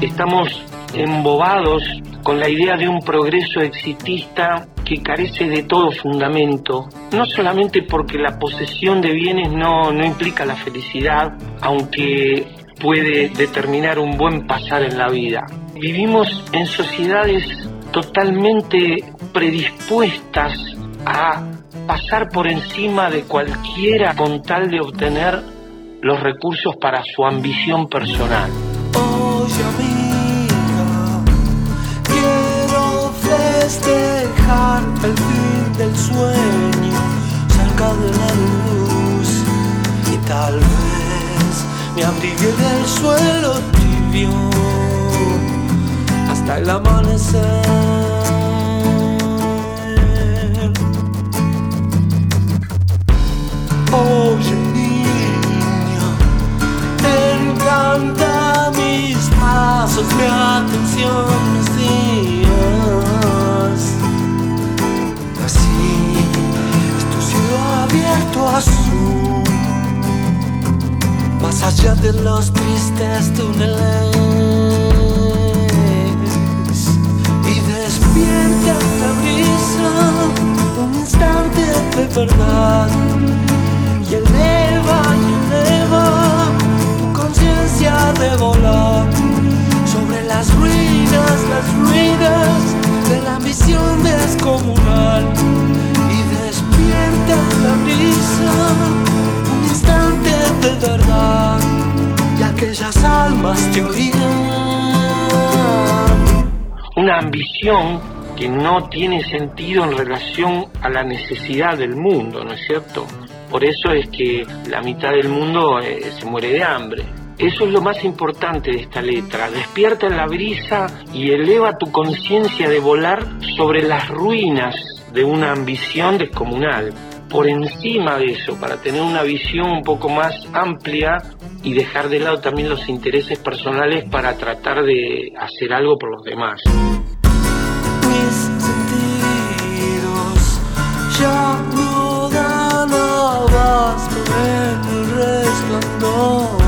Estamos embobados con la idea de un progreso exitista que carece de todo fundamento, no solamente porque la posesión de bienes no, no implica la felicidad, aunque puede determinar un buen pasar en la vida. Vivimos en sociedades totalmente predispuestas a pasar por encima de cualquiera con tal de obtener los recursos para su ambición personal. Oye amiga, quiero festejar el fin del sueño cerca de la luz y tal vez me abrigue del suelo tibio hasta el amanecer. Mi atención, mis días. Así es tu cielo abierto azul, más allá de los tristes túneles. Y despierta la de verdad y aquellas almas te oirán. Una ambición que no tiene sentido en relación a la necesidad del mundo, ¿no es cierto? Por eso es que la mitad del mundo eh, se muere de hambre. Eso es lo más importante de esta letra. Despierta en la brisa y eleva tu conciencia de volar sobre las ruinas de una ambición descomunal. Por encima de eso, para tener una visión un poco más amplia y dejar de lado también los intereses personales para tratar de hacer algo por los demás. Mis sentidos ya no dan en el resplandor.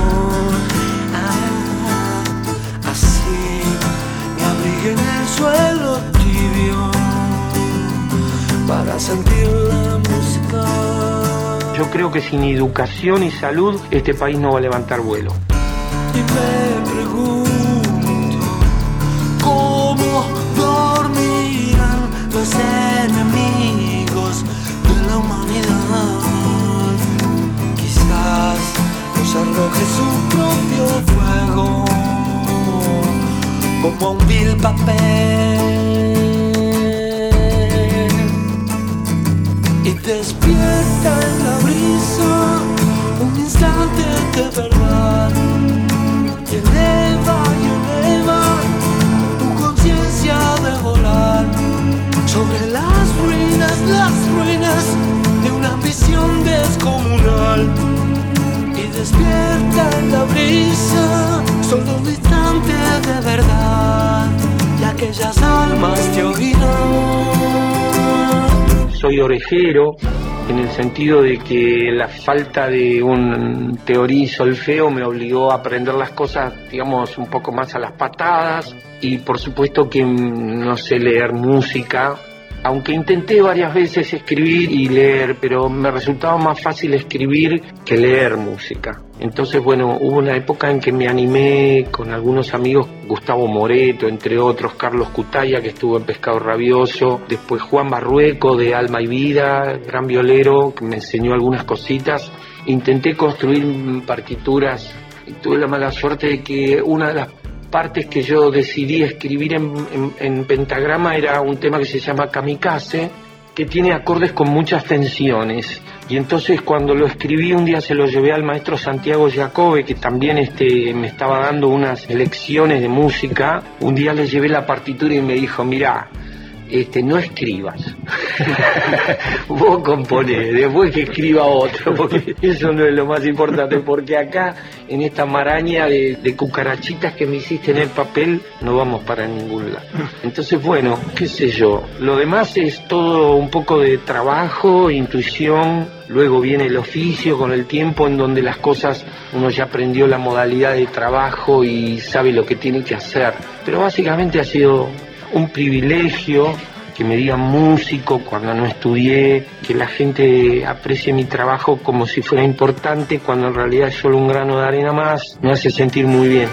Ah, así me el suelo para sentir la música. Yo creo que sin educación y salud este país no va a levantar vuelo. Y me pregunto cómo dormirán los enemigos de la humanidad. Quizás nos arroje su propio fuego como un vil papel despierta en la brisa un instante de verdad eleva y eleva tu conciencia de volar sobre las ruinas, las ruinas de una ambición descomunal y despierta en la brisa solo un instante de verdad y aquellas almas te oirán. Soy orejero en el sentido de que la falta de un teoría y solfeo me obligó a aprender las cosas, digamos, un poco más a las patadas. Y por supuesto que mm, no sé leer música, aunque intenté varias veces escribir y leer, pero me resultaba más fácil escribir que leer música. Entonces, bueno, hubo una época en que me animé con algunos amigos, Gustavo Moreto, entre otros, Carlos Cutaya, que estuvo en Pescado Rabioso, después Juan Barrueco de Alma y Vida, gran violero, que me enseñó algunas cositas. Intenté construir partituras y tuve la mala suerte de que una de las partes que yo decidí escribir en, en- en pentagrama era un tema que se llama Kamikaze, que tiene acordes con muchas tensiones. Y entonces cuando lo escribí un día se lo llevé al maestro Santiago Jacobe, que también este, me estaba dando unas lecciones de música. Un día le llevé la partitura y me dijo, mira, este, no escribas. Vos componés, después que escriba otro, porque eso no es lo más importante, porque acá, en esta maraña de, de cucarachitas que me hiciste en el papel, no vamos para ningún lado. Entonces, bueno, qué sé yo, lo demás es todo un poco de trabajo, intuición, luego viene el oficio con el tiempo en donde las cosas, uno ya aprendió la modalidad de trabajo y sabe lo que tiene que hacer. Pero básicamente ha sido un privilegio que me digan músico cuando no estudié, que la gente aprecie mi trabajo como si fuera importante cuando en realidad es solo un grano de arena más, me hace sentir muy bien.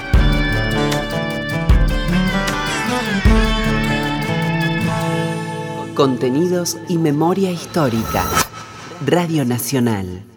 Contenidos y memoria histórica. Radio Nacional.